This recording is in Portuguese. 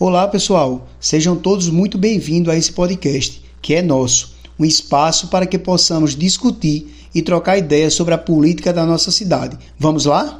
Olá, pessoal. Sejam todos muito bem-vindos a esse podcast, que é nosso, um espaço para que possamos discutir e trocar ideias sobre a política da nossa cidade. Vamos lá?